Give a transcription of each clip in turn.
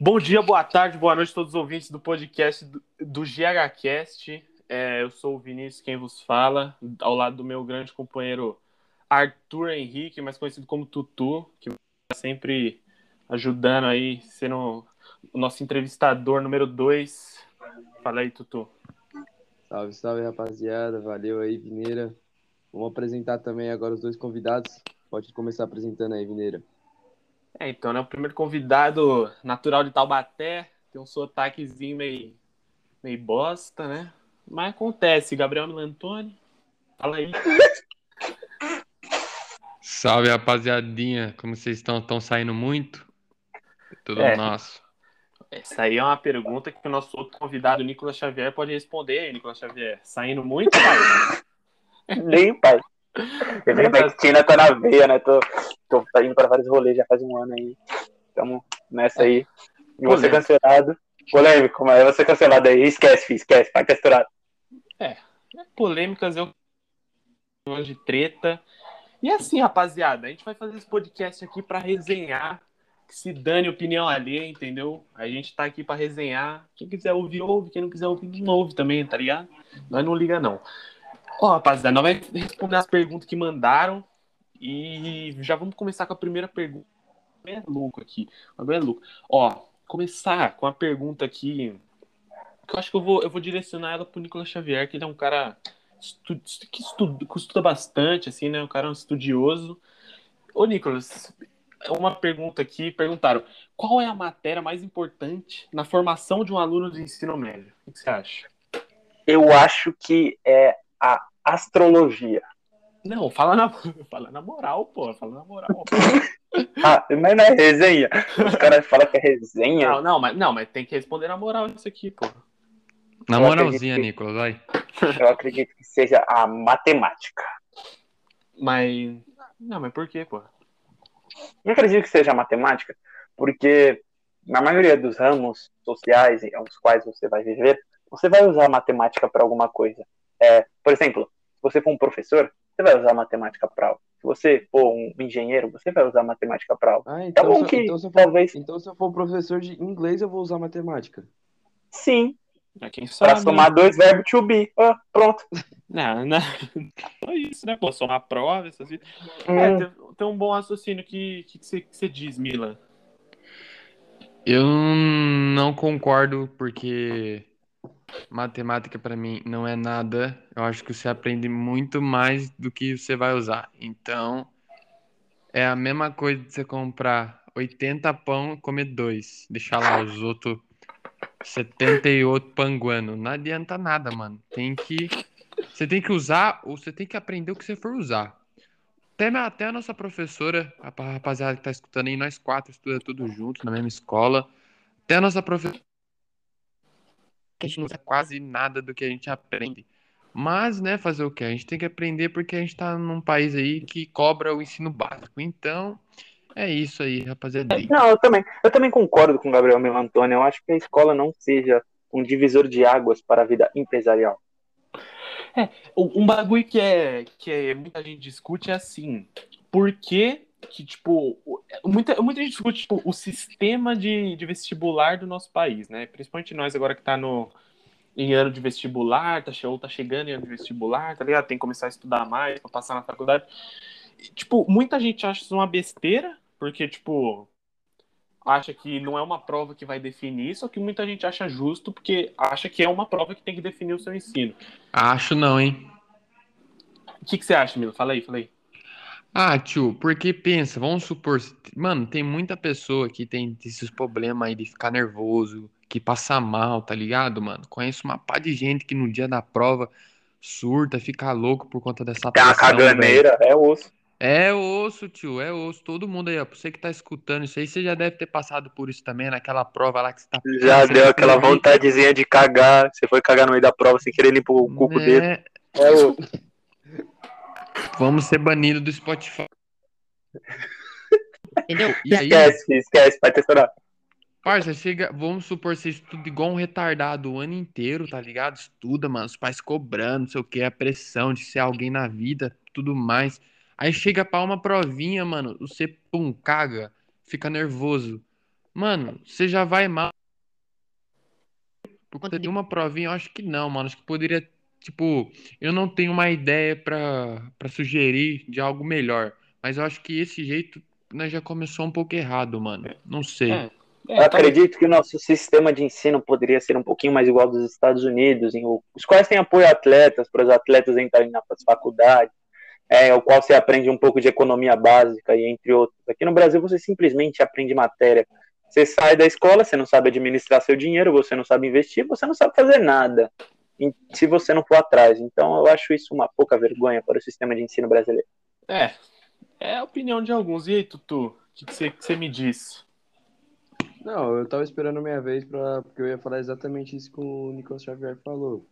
Bom dia, boa tarde, boa noite a todos os ouvintes do podcast do, do GHCast. É, eu sou o Vinícius, quem vos fala, ao lado do meu grande companheiro Arthur Henrique, mais conhecido como Tutu, que está sempre ajudando aí, sendo o nosso entrevistador número 2. Fala aí, Tutu. Salve, salve, rapaziada. Valeu aí, Vineira. Vamos apresentar também agora os dois convidados. Pode começar apresentando aí, Vineira. É, então, né? O primeiro convidado natural de Taubaté, tem um sotaquezinho meio, meio bosta, né? Mas acontece, Gabriel Milantoni. Fala aí. Salve, rapaziadinha. Como vocês estão? Estão saindo muito? Tudo É. nosso. Essa aí é uma pergunta que o nosso outro convidado, Nicolas Xavier, pode responder aí, Nicolas Xavier. Saindo muito, pai? Nem, pai. Eu Nem a medicina tá na veia, né? Tô, tô indo pra vários rolês já faz um ano aí. Tamo nessa aí. E você Polêmico. cancelado. Polêmico, mas você cancelado aí. Esquece, filho, esquece. Pai tá estourado. polêmicas, eu de treta. E assim, rapaziada, a gente vai fazer esse podcast aqui pra resenhar. Que se dane opinião alheia, entendeu? A gente tá aqui pra resenhar. Quem quiser ouvir, ouve. Quem não quiser ouvir, não ouve também, tá ligado? Nós não liga, não. Ó, rapaziada, nós vamos responder as perguntas que mandaram. E já vamos começar com a primeira pergunta. É louco aqui. Bagulho é louco. Ó, começar com a pergunta aqui que eu acho que eu vou, eu vou direcionar ela pro Nicolas Xavier, que ele é um cara estu- que estuda, que estuda bastante, assim, né? Um cara estudioso. Ô, Nicolas, uma pergunta aqui, perguntaram, qual é a matéria mais importante na formação de um aluno do ensino médio? O que você acha? Eu acho que é a astrologia. Não, fala na, fala na moral, pô, fala na moral. Ah, mas não é resenha. Os caras falam que é resenha. Não, não, mas, não, mas tem que responder na moral isso aqui, pô. Na moralzinha, que- Nicolas, vai. Eu acredito que seja a matemática. Mas. Não, mas por quê, pô? Eu acredito que seja a matemática, porque na maioria dos ramos sociais aos quais você vai viver, você vai usar a matemática para alguma coisa. É, por exemplo, se você for um professor, você vai usar matemática para algo. Se você for um engenheiro, você vai usar matemática para algo. Ah, Tá então, bom se, que então, se eu for, talvez então se eu for professor de inglês, eu vou usar matemática. sim, É quem para sabe. né? somar dois verbos to be. Ah, pronto. Não, não. Só isso, né? Pô, somar prova, essas coisas. É, Hum, tem, tem um bom raciocínio que que, que, você, que você diz, Milan. Eu não concordo porque matemática pra mim não é nada. Eu acho que você aprende muito mais do que você vai usar. Então, é a mesma coisa de você comprar 80 pão e comer dois. Deixar lá os outros 78 panguano. Não adianta nada, mano. Tem que você tem que usar ou você tem que aprender o que você for usar. Até, até a nossa professora, a pa- rapaziada que tá escutando aí, nós quatro estuda tudo junto na mesma escola. Até a nossa professora que a gente não usa quase nada do que a gente aprende. Mas, né, fazer o quê? A gente tem que aprender porque a gente tá num país aí que cobra o ensino básico. Então, é isso aí, rapaziada. Não, eu também, eu também concordo com o Gabriel Melantoni. Eu acho que a escola não seja um divisor de águas para a vida empresarial. Um bagulho que é que é, muita gente discute é assim, por que que, tipo, o- muita, muita gente discute tipo, o sistema de, de vestibular do nosso país, né? Principalmente nós agora que tá no, em ano de vestibular, tá, ou tá chegando em ano de vestibular, tá ligado? Tem que começar a estudar mais pra passar na faculdade. E, tipo, muita gente acha isso uma besteira, porque, tipo, acha que não é uma prova que vai definir, só que muita gente acha justo, porque acha que é uma prova que tem que definir o seu ensino. Acho não, hein? O que, que você acha, Milo? Fala aí, fala aí. Ah, tio, porque pensa, vamos supor, mano, tem muita pessoa que tem esses problemas aí de ficar nervoso, que passa mal, tá ligado, mano? Conheço uma pá de gente que no dia da prova surta, fica louco por conta dessa Tem uma pressão, velho. caganeira, é osso. É osso, tio, é osso. Todo mundo aí, ó. Pra você que tá escutando isso aí, você já deve ter passado por isso também, naquela prova lá que você tá Já deu aquela vontadezinha de cagar. Você foi cagar no meio da prova sem querer limpar o cu com o dedo. Né? É osso. Vamos ser banidos do Spotify. Entendeu? E aí, Esquece, esquece, vai ter estourado. parça, chega, vamos supor, você estuda igual um retardado o ano inteiro, tá ligado? Estuda, mano, os pais cobrando, não sei o que, a pressão de ser alguém na vida, tudo mais. Aí chega pra uma provinha, mano, você, pum, caga, fica nervoso. Mano, você já vai mal. Por conta de uma provinha, eu acho que não, mano. Acho que poderia. Tipo, eu não tenho uma ideia pra, pra sugerir de algo melhor. Mas eu acho que esse jeito nós já começou um pouco errado, mano. Não sei. É, Eu tá- acredito que o nosso sistema de ensino poderia ser um pouquinho mais igual dos Estados Unidos, em os quais têm apoio a atletas, para os atletas entrarem nas faculdades, é, o qual você aprende um pouco de economia básica e entre outros. Aqui no Brasil você simplesmente aprende matéria. Você sai da escola, você não sabe administrar seu dinheiro, você não sabe investir, você não sabe fazer nada. Se você não for atrás. Então eu acho isso uma pouca vergonha para o sistema de ensino brasileiro. É, é a opinião de alguns. E aí, Tutu, o que você me disse? Não, eu tava esperando a minha vez pra, porque eu ia falar exatamente isso que o Nicolas Xavier falou.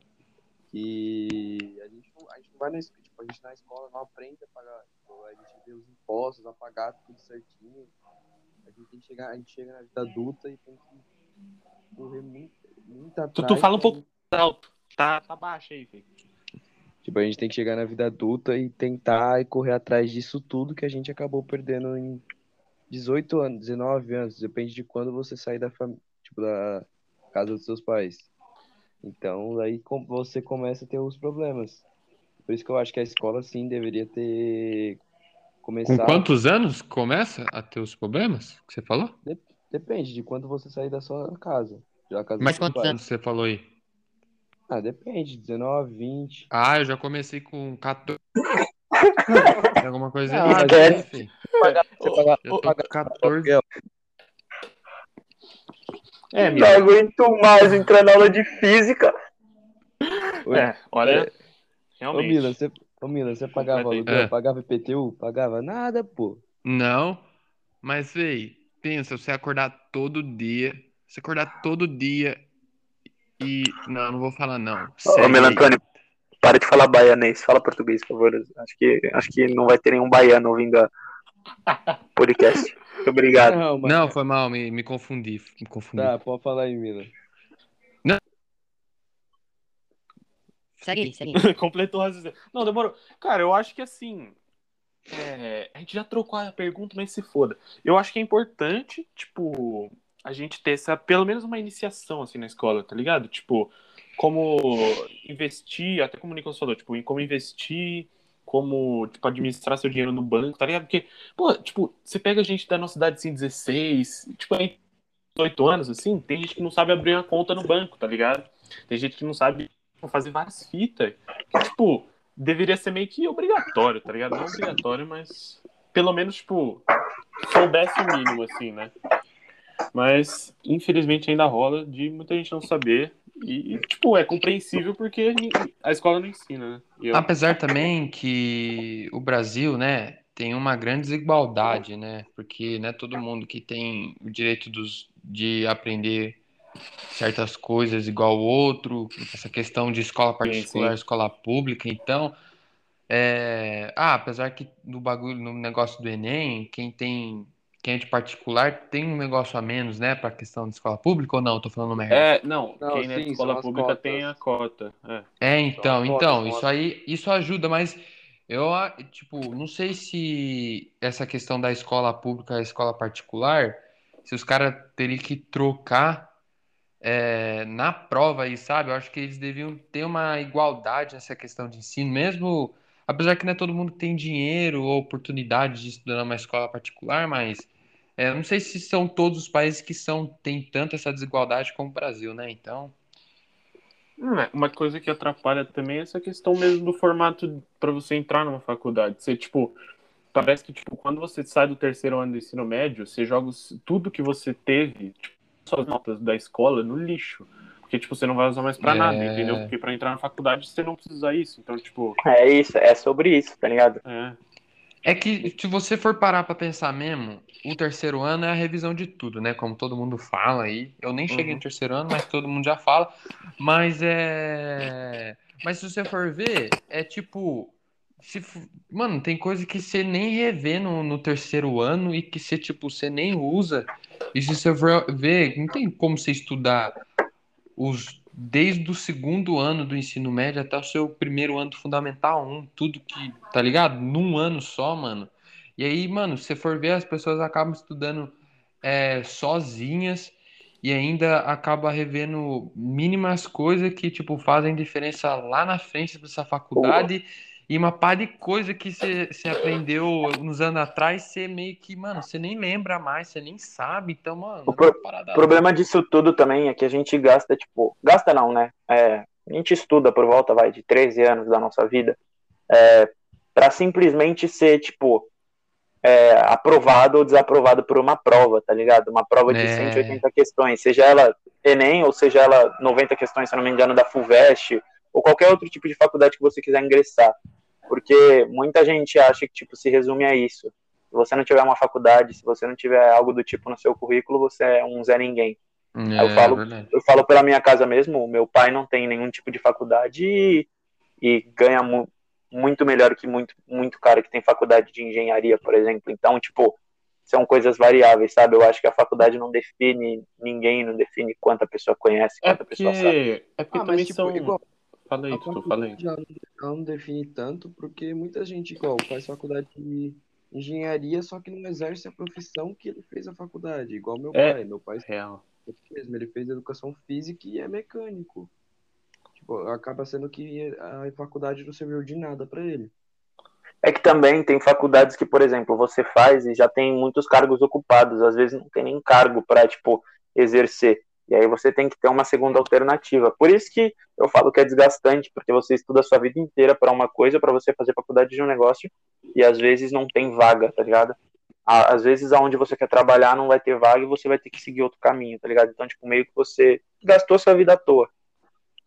Que a gente, não- a gente não vai na escola, tipo, a gente na escola não aprende a pagar, tipo, a gente vê os impostos, a pagar tudo certinho. A gente tem que chegar, a gente chega na vida adulta e tem que correr muito, muito atrás. Tutu, fala um pouco alto. Tá, tá baixo aí, filho. Tipo, a gente tem que chegar na vida adulta e tentar e correr atrás disso tudo que a gente acabou perdendo em 18 anos, 19 anos, depende de quando você sair da família, tipo, da casa dos seus pais. Então, aí com- você começa a ter os problemas. Por isso que eu acho que a escola, sim, deveria ter Com começar. quantos anos começa a ter os problemas que você falou? Depende de quando você sair da sua casa. Da casa Mas quantos pais. anos você falou aí? Ah, depende, 19, 20. Ah, eu já comecei com 14. Tem alguma coisa Ah, errada aí, filho. Você pagar Eu tô com 14. aluguel. É, Não Mila. aguento mais entrar na aula de física. É, olha. Ô, Realmente. Mila, você, ô, Mila, você pagava Completamente. aluguel? É. Pagava IPTU? Pagava nada, pô. Não, mas, véi, pensa, você acordar todo dia, você acordar todo dia e... Não, não vou falar não. Ô, Segue. Melantônio, para de falar baianês, fala português, por favor. Acho que, acho que não vai ter nenhum baiano ouvindo a podcast. Muito obrigado. Não, mas... Não, foi mal, me, me confundi, me confundi. Tá, pode falar aí, Mila. Segue aí, segue aí. Completou o raciocínio. Não, demorou. Cara, eu acho que assim. é, a gente já trocou a pergunta, mas se foda. Eu acho que é importante, tipo, a gente ter essa, pelo menos uma iniciação assim na escola, tá ligado? Tipo, como investir, até como o Nicolas falou, tipo, em como investir, como, tipo, administrar seu dinheiro no banco, tá ligado? Porque, pô, tipo, você pega gente da nossa idade, assim, 16, tipo, aí 18 anos, assim, tem gente que não sabe abrir uma conta no banco, tá ligado? Tem gente que não sabe tipo, fazer várias fitas. Que, tipo, deveria ser meio que obrigatório, tá ligado? Não obrigatório, mas pelo menos, tipo, soubesse o mínimo, assim, né? Mas, infelizmente, ainda rola de muita gente não saber. E, tipo, é compreensível porque a escola não ensina, né? Eu- Apesar também que o Brasil, né, tem uma grande desigualdade, né? Porque não é todo mundo que tem o direito dos, de aprender certas coisas igual o outro, essa questão de escola particular, sim. escola pública, então, é... ah, apesar que no bagulho, no negócio do Enem, quem tem, quem é de particular tem um negócio a menos, né, para questão de escola pública ou não? Tô falando merda. É, não, Não, quem é de sim, escola pública cotas. tem a cota. É. É, então, então, isso aí, isso ajuda, mas eu, a- tipo, não sei se essa questão da escola pública e a escola particular, se os caras teriam que trocar é, na prova aí, sabe? Eu acho que eles deviam ter uma igualdade nessa questão de ensino, mesmo, apesar que não é todo mundo que tem dinheiro ou oportunidade de estudar numa escola particular, mas é, não sei se são todos os países que são, tem tanto essa desigualdade como o Brasil, né? Então, Hum, é, Uma coisa que atrapalha também é essa questão mesmo do formato para você entrar numa faculdade. Você, tipo, parece que, tipo, quando você sai do terceiro ano do ensino médio, você joga tudo que você teve, tipo, suas notas da escola no lixo. Porque, tipo, você não vai usar mais pra É. nada, entendeu? Porque pra entrar na faculdade você não precisa usar isso. Então, tipo, É isso, é sobre isso, tá ligado? é. É que se você for parar pra pensar mesmo, o terceiro ano é a revisão de tudo, né? Como todo mundo fala aí. Eu nem cheguei Uhum. no terceiro ano, mas todo mundo já fala. Mas é. Mas se você for ver, é tipo. Se... Mano, tem coisa que você nem revê no, no terceiro ano e que você, tipo, você nem usa. E se você for ver, não tem como você estudar os desde o segundo ano do ensino médio até o seu primeiro ano do fundamental 1, tudo que, tá ligado? Num ano só, mano. E aí, mano, se você for ver, as pessoas acabam estudando é, sozinhas e ainda acaba revendo mínimas coisas que, tipo, fazem diferença lá na frente dessa faculdade e uma par de coisa que você aprendeu uns anos atrás, você meio que, mano, você nem lembra mais, você nem sabe, então, mano... O é pro- problema disso tudo também é que a gente gasta, tipo, gasta não, né? É, a gente estuda por volta, vai, de 13 anos da nossa vida, é, para simplesmente ser, tipo, é, aprovado ou desaprovado por uma prova, tá ligado? Uma prova de É. 180 questões, seja ela Enem ou seja ela 90 questões, se não me engano, da FUVEST, ou qualquer outro tipo de faculdade que você quiser ingressar. Porque muita gente acha que, tipo, se resume a isso. Se você não tiver uma faculdade, se você não tiver algo do tipo no seu currículo, você é um Zé Ninguém. É, eu falo- verdade. Eu falo pela minha casa mesmo, o meu pai não tem nenhum tipo de faculdade e, e ganha mu- muito melhor que muito, muito cara que tem faculdade de engenharia, por exemplo. Então, tipo, são coisas variáveis, sabe? Eu acho que a faculdade não define ninguém, não define quanta pessoa conhece, É quanta porque, pessoa sabe. é porque Ah, também mas tipo, são... igual, Fala aí, a faculdade ela não- não define tanto, porque muita gente, igual, faz faculdade de engenharia, só que não exerce a profissão que ele fez a faculdade, igual meu É. pai. Meu pai Real. mesmo, ele fez educação física e é mecânico. Tipo, acaba sendo que a faculdade não serviu de nada pra ele. É que também tem faculdades que, por exemplo, você faz e já tem muitos cargos ocupados, às vezes não tem nem cargo para, tipo, exercer. E aí você tem que ter uma segunda alternativa. Por isso que eu falo que é desgastante, porque você estuda a sua vida inteira para uma coisa, para você fazer faculdade de um negócio, e às vezes não tem vaga, tá ligado? Às vezes aonde você quer trabalhar não vai ter vaga e você vai ter que seguir outro caminho, tá ligado? Então, tipo, meio que você gastou sua vida à toa.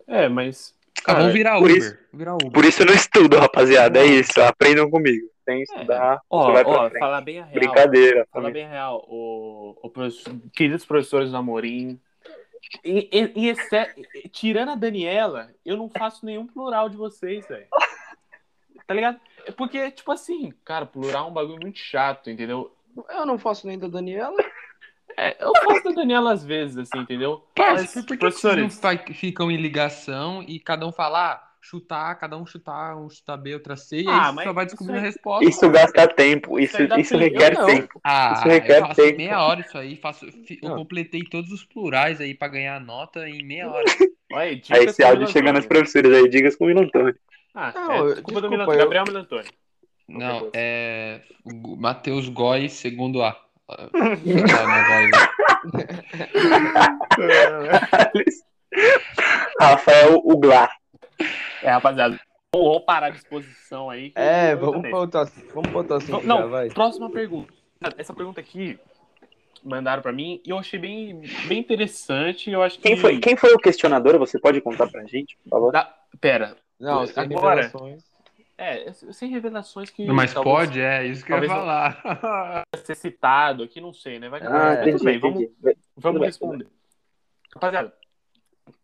É, mas... Ah, Cara, vamos virar por Uber. isso- Virar Uber. Por isso eu não estudo, rapaziada. É isso. Aprendam comigo. Sem estudar, Ó, você vai pra ó, frente. falar bem a real. Brincadeira. Fala bem a real, o, o professor- queridos professores do Amorim. Em- em exce- tirando a Daniela, eu não faço nenhum plural de vocês, velho. Tá ligado? É porque, tipo assim, cara, plural é um bagulho muito chato, entendeu? Eu não faço nem da Daniela. É, eu faço da Daniela às vezes, assim, entendeu? Parça, Mas, por que, que vocês não professores, ficam em ligação e cada um falar, ah, chutar, cada um chutar, um chutar B, outra C, e Ah, aí só vai isso descobrindo a aí- resposta. Isso gasta tempo, isso, aí isso tempo. requer Eu não. tempo. Ah, Isso requer eu faço em tempo. meia hora isso aí, faço, eu Não. completei todos os plurais aí pra ganhar a nota em meia hora. olha, Aí dicas esse áudio chega nas professoras aí, digas com o Milan Antônio. Ah, Não, é eu- culpa do desculpa, Milan, eu- Gabriel Milantoni. Não, coisa. é Matheus Góes, segundo A. Rafael Uglar. É, rapaziada, vamos parar a disposição aí. É, eu vamos pra outra, vamos pra outra assunto Vamos- já, Não, vai. próxima pergunta. Essa pergunta aqui mandaram pra mim e eu achei bem, bem interessante. Eu acho que. Quem foi, quem foi o questionador? Você pode contar pra gente, por favor? Da- Pera. Não, sem Agora- revelações. É, sem revelações que. Mas talvez pode, é, isso que eu ia não- falar. ser citado aqui, não sei, né? Vai Ah, entendi, tudo bem, vamos, entendi. vamos Tudo bem, responder. Rapaziada,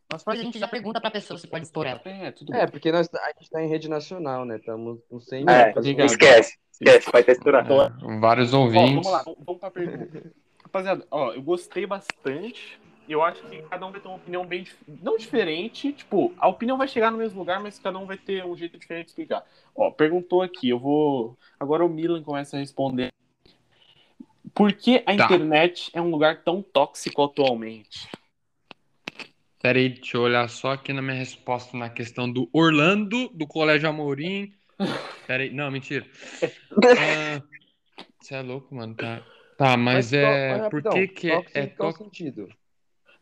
Depois a gente já pergunta pra pessoa se pode expor ela. é, tudo É, bem. porque nós, a gente tá em rede nacional, né? Estamos com 100 É, esquece, esquece, vai texturar. É, vários Ó, ouvintes. vamos lá, vamos, pra pergunta. Rapaziada, ó, eu gostei bastante. Eu acho que cada um vai ter uma opinião bem. Não diferente, tipo, a opinião vai chegar no mesmo lugar, mas cada um vai ter um jeito diferente de explicar. Ó, perguntou aqui, eu vou. Agora o Milan começa a responder. Por que a Tá. internet é um lugar tão tóxico atualmente? Pera aí, deixa eu olhar só aqui na minha resposta na questão do Orlando, do Colégio Amorim. Pera aí, não, mentira. Você é louco, mano, tá? Tá, mas, só- é. mas Por que que é, é qual sentido?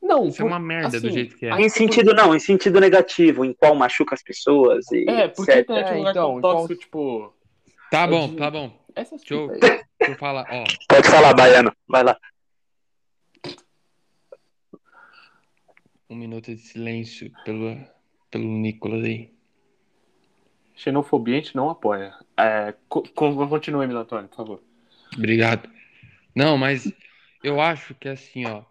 Não, Isso é uma merda do assim, jeito que é. Em sentido não, em sentido negativo, em qual machuca as pessoas e É, porque etc. internet é um É, lugar então, tóxico, tipo. Tá bom, de- tá bom. Essas Deixa eu, deixa eu falar, ó. Pode falar, Baiano, vai lá. Um minuto de silêncio pelo, pelo Nicolas aí. Xenofobia a gente não apoia. É, co- co- continue, por favor. Obrigado. Não, mas eu acho que assim, ó,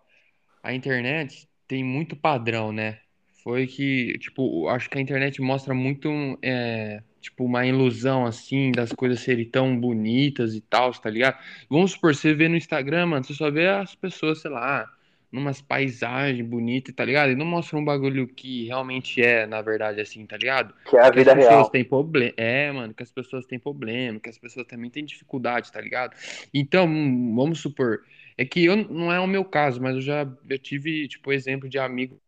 a internet tem muito padrão, né? Foi que, tipo, acho que a internet mostra muito, é, tipo, uma ilusão, assim, das coisas serem tão bonitas e tal, tá ligado? Vamos supor, você vê no Instagram, mano, você só vê as pessoas, sei lá, numas paisagens bonitas, tá ligado? E não mostra um bagulho que realmente é, na verdade, assim, tá ligado? Que é a que vida as pessoas real. têm problema. É, mano, que as pessoas têm problema, que as pessoas também têm dificuldade, tá ligado? Então, hum, vamos supor, É que eu não é o meu caso, mas eu já eu tive, tipo, exemplo de amigo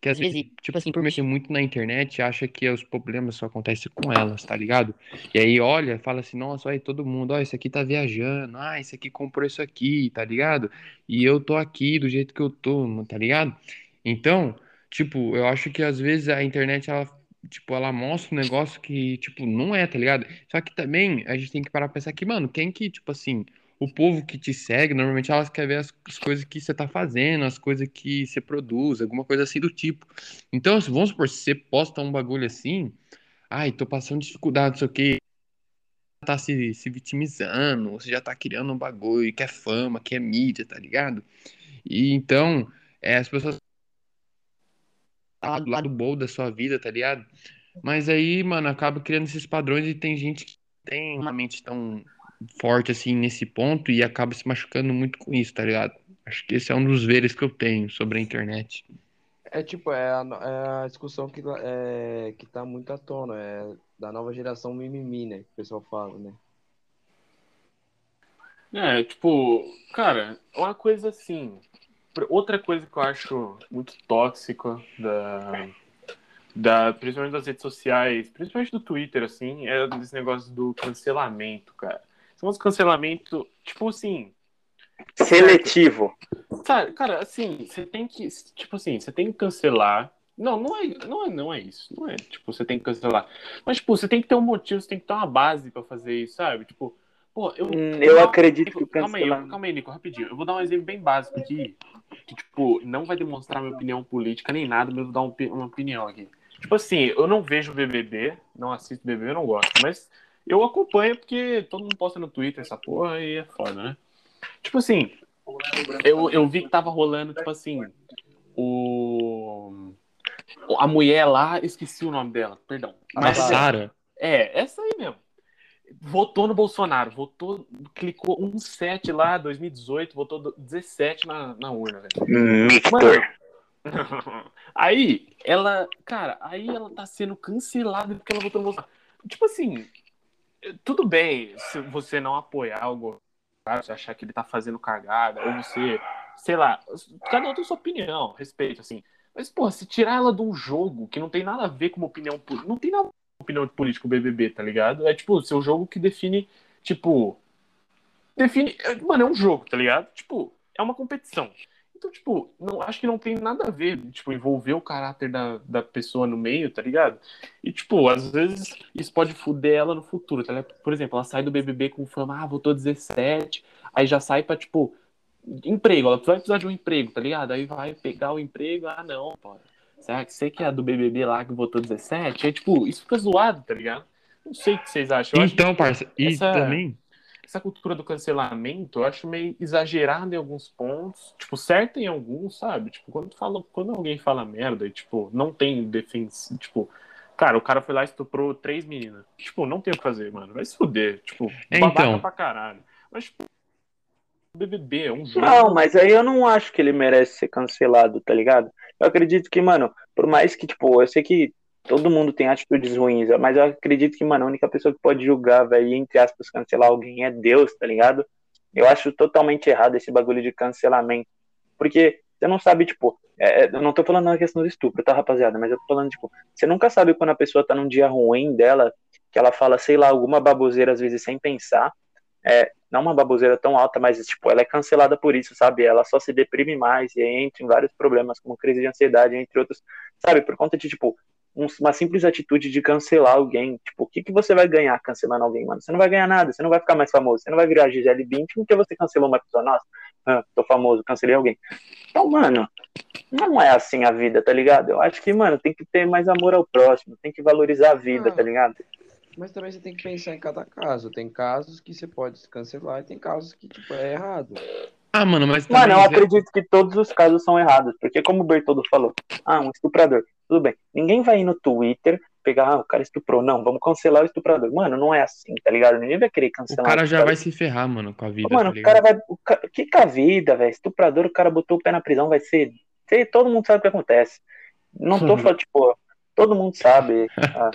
que às vezes, tipo assim, por mexer muito na internet, acha que os problemas só acontecem com elas, tá ligado? E aí olha, fala assim, nossa, olha todo mundo, ó, esse aqui tá viajando, ah, esse aqui comprou isso aqui, tá ligado? E eu tô aqui do jeito que eu tô, tá ligado? Então, tipo, eu acho que às vezes a internet, ela, tipo, ela mostra um negócio que, tipo, não é, tá ligado? Só que também a gente tem que parar pra pensar que, mano, quem que, tipo assim, o povo que te segue, normalmente elas querem ver as, as coisas que você tá fazendo, as coisas que você produz, alguma coisa assim do tipo. Então, se- vamos supor, se você posta um bagulho assim, ai, tô passando dificuldade, não sei o quê, tá se, se vitimizando, você já tá criando um bagulho, que é fama, que é mídia, tá ligado? E então, é, as pessoas tá do lado bom da sua vida, tá ligado? Mas aí, mano, acaba criando esses padrões e tem gente que tem uma mente tão forte assim nesse ponto e acaba se machucando muito com isso, tá ligado? Acho que esse é um dos veres que eu tenho sobre a internet. É tipo, é a, é a discussão que, é, que tá muito à tona, é da nova geração mimimi, né? Que o pessoal fala, né? É, tipo, cara, uma coisa assim. Outra coisa que eu acho muito tóxica da, da, principalmente das redes sociais, principalmente do Twitter, assim, é esse negócio do cancelamento, cara. São os cancelamento, tipo assim, Seletivo. Cara, cara, assim, você tem que, tipo assim, você tem que cancelar. Não, não é, não é, não é isso. Não é, tipo, você tem que cancelar. Mas, tipo, você tem que ter um motivo, você tem que ter uma base pra fazer isso, sabe? Tipo, pô, eu. Hum, Eu acredito que o Calma aí, cancelamento. calma aí, Nico, rapidinho. Eu vou dar um exemplo bem básico aqui. Que, tipo, não vai demonstrar minha opinião política nem nada, mas eu vou dar um uma opinião aqui. Tipo assim, eu não vejo BBB, não assisto BBB, eu não gosto. Mas eu acompanho porque todo mundo posta no Twitter essa porra e é foda, né? Tipo assim, eu, eu vi que tava rolando, tipo assim, o. A mulher lá, esqueci o nome dela, perdão. Mas- Sara, é, essa aí mesmo. Votou no Bolsonaro, votou, clicou 17 lá, 2018, votou do- 17 na, na urna, velho. Mictor. Aí, ela, cara, aí ela tá sendo cancelada porque ela votou no Bolsonaro. Tipo assim, tudo bem se você não apoiar algo, se achar que ele tá fazendo cagada, ou você, sei lá, cada um tem sua opinião, respeito, assim. Mas, pô, se tirar ela de um jogo que não tem nada a ver com uma opinião política, não tem nada a ver com opinião de político BBB, tá ligado? É tipo, seu jogo que define, tipo, define, é, mano, é um jogo, tá ligado? Tipo, é uma competição. Então, tipo, não, acho que não tem nada a ver, tipo, envolver o caráter da, da pessoa no meio, tá ligado? E, tipo, às vezes isso pode fuder ela no futuro, tá ligado? Por exemplo, ela sai do BBB com fama, ah, votou 17, aí já sai pra, tipo, emprego, ela vai precisar de um emprego, tá ligado? Aí vai pegar o emprego, ah, não, pô, será que você que é do BBB lá que votou 17? Aí, tipo, isso fica zoado, tá ligado? Não sei o que vocês acham. Eu então, parça, e essa- também, essa cultura do cancelamento, eu acho meio exagerada em alguns pontos, tipo, certa em alguns, sabe? Tipo, quando fala, quando alguém fala merda e, tipo, não tem defesa, tipo, cara, o cara foi lá e estuprou três meninas. Tipo, não tem o que fazer, mano. Vai se fuder, tipo, É, babaca então. pra caralho. Mas, tipo, BBB é um jogo. Não, mas aí eu não acho que ele merece ser cancelado, tá ligado? Eu acredito que, mano, por mais que, tipo, eu sei que todo mundo tem atitudes ruins, mas eu acredito que, mano, a única pessoa que pode julgar, velho, entre aspas, cancelar alguém é Deus, tá ligado? Eu acho totalmente errado esse bagulho de cancelamento. Porque você não sabe, tipo, é, eu não tô falando na questão do estupro, tá, rapaziada? Mas eu tô falando, tipo, você nunca sabe quando a pessoa tá num dia ruim dela, que ela fala, sei lá, alguma baboseira às vezes sem pensar. É, não uma baboseira tão alta, mas tipo, ela é cancelada por isso, sabe? Ela só se deprime mais e entra em vários problemas, como crise de ansiedade, entre outros, sabe? Por conta de, tipo, uma simples atitude de cancelar alguém. Tipo, o que, que você vai ganhar cancelando alguém, mano? Você não vai ganhar nada, você não vai ficar mais famoso, você não vai virar Gisele Bündchen porque você cancelou uma pessoa. Nossa, ah, tô famoso, cancelei alguém. Então, mano, não é assim a vida, tá ligado? Eu acho que, mano, tem que ter mais amor ao próximo, tem que valorizar a vida, Ah. tá ligado? Mas também você tem que pensar em cada caso. Tem casos que você pode cancelar e tem casos que, tipo, é errado. ah, mano, mas Mano, eu também, acredito que todos os casos são errados, porque como o Bertoldo falou, ah, um estuprador, tudo bem. Ninguém vai ir no Twitter pegar, ah, o cara estuprou, não, vamos cancelar o estuprador. Mano, não é assim, tá ligado? Ninguém vai querer o cancelar. cara esse já vai se ferrar, mano, com a vida, Mano, tá o cara vai. O ca... Que que a vida, velho? Estuprador, o cara botou o pé na prisão, vai ser. Todo mundo sabe o que acontece. Não tô falando, tipo, todo mundo sabe. A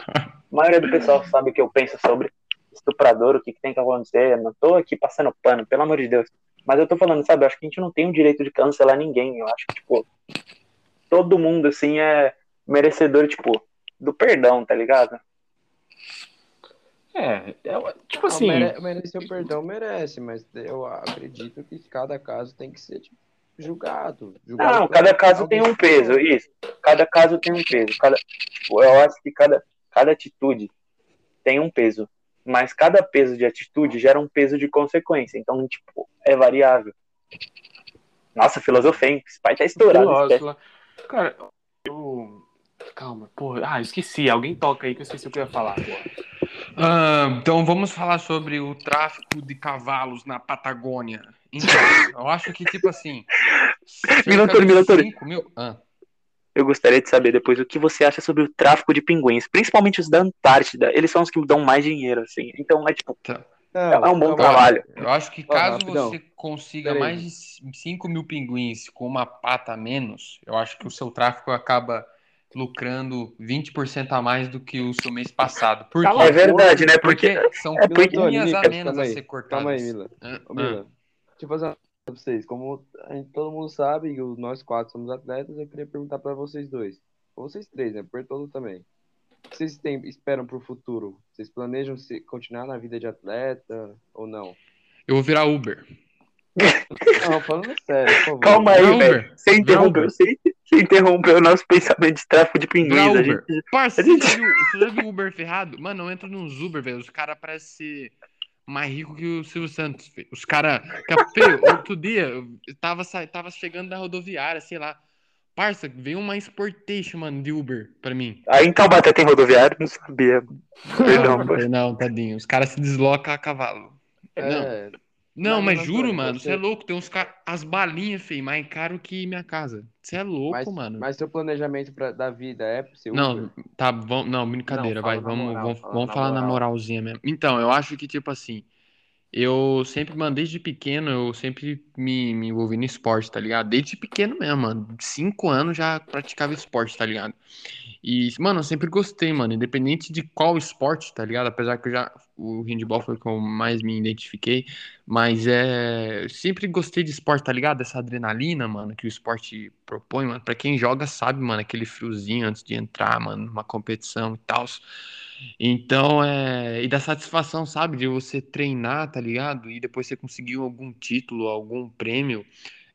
maioria do pessoal sabe o que eu penso sobre. estuprador, o que, que tem que acontecer. Eu não tô aqui passando pano, pelo amor de Deus. Mas eu tô falando, sabe, eu acho que a gente não tem o direito de cancelar ninguém. Eu acho que, tipo, todo mundo, assim, é merecedor, tipo, do perdão, tá ligado? É, é, tipo Não, assim. mere- merecer o perdão merece, mas eu acredito que cada caso tem que ser tipo, julgado. julgado Não, cada caso tem um peso, isso. Cada caso tem um peso. Cada, tipo, eu acho que cada, cada atitude tem um peso. Mas cada peso de atitude gera um peso de consequência. Então, tipo, é variável. Nossa, filosofei, hein? Esse pai tá estourado. Cara, eu. Calma, porra. Ah, esqueci. Alguém toca aí que eu esqueci o que eu ia falar, porra. Ah, então vamos falar sobre o tráfico de cavalos na Patagônia. Então, eu acho que, tipo assim. Minotauro, Minotauro. 5 mil. Ah, Eu gostaria de saber depois o que você acha sobre o tráfico de pinguins, principalmente os da Antártida. Eles são os que dão mais dinheiro, assim. Então, é tipo, Não, é um bom trabalho. eu acho que caso rapidão. você consiga mais de 5 mil pinguins com uma pata a menos, eu acho que o seu tráfico acaba lucrando 20% a mais do que o seu mês passado. Por Cala quê? É verdade, né? Porque. Porque são é porque- a menos calma a aí, ser cortadas. Calma aí, Mila. Ah, Ô, Mila, deixa eu fazer uma pergunta pra vocês. Como gente- todo mundo sabe nós quatro somos atletas, eu queria perguntar pra vocês dois. Ou vocês três, né? Bertolo também. O que vocês têm, esperam pro futuro? Vocês planejam se, continuar na vida de atleta ou não? Eu vou virar Uber. Não, falando sério, por favor. Calma aí, velho. Uber. Você interrompeu, você, você interrompeu o nosso pensamento de tráfico de pinguins. A gente, Parça, a você gente- já, viu, você já viu Uber ferrado? Mano, eu entro nos Uber, velho. Os caras parecem ser mais ricos que o Silvio Santos, filho. Os caras. Outro dia, eu tava, sa- tava chegando da rodoviária, sei lá. Parça, veio uma Sportation, mano, de Uber pra mim. Aí em Taubaté tem rodoviário? Não sabia. Perdão. Não, tadinho. Os caras se deslocam a cavalo. É, não mas, mas, juro, mano, você- é louco. Tem uns caras. As balinhas, feio, mais caro que minha casa. Você é louco, mas, mano. mas seu planejamento pra, da vida é ser Não, Uber? tá, vamos, não, brincadeira, Não, vai, na vamos, moral, vamos, vamos na falar na moral. moralzinha mesmo. Então, eu acho que, tipo assim, eu sempre, mano, desde pequeno, eu sempre me, me envolvi no esporte, tá ligado? Desde pequeno mesmo, mano, cinco anos já praticava esporte, tá ligado? E, mano, eu sempre gostei, mano, independente de qual esporte, tá ligado? Apesar que eu já, o handball foi o que eu mais me identifiquei, mas é, eu sempre gostei de esporte, tá ligado? Essa adrenalina, mano, que o esporte propõe, mano, pra quem joga sabe, mano, aquele friozinho antes de entrar, mano, numa competição e tal. Então, é. E da satisfação, sabe? De você treinar, tá ligado? E depois você conseguir algum título, algum prêmio.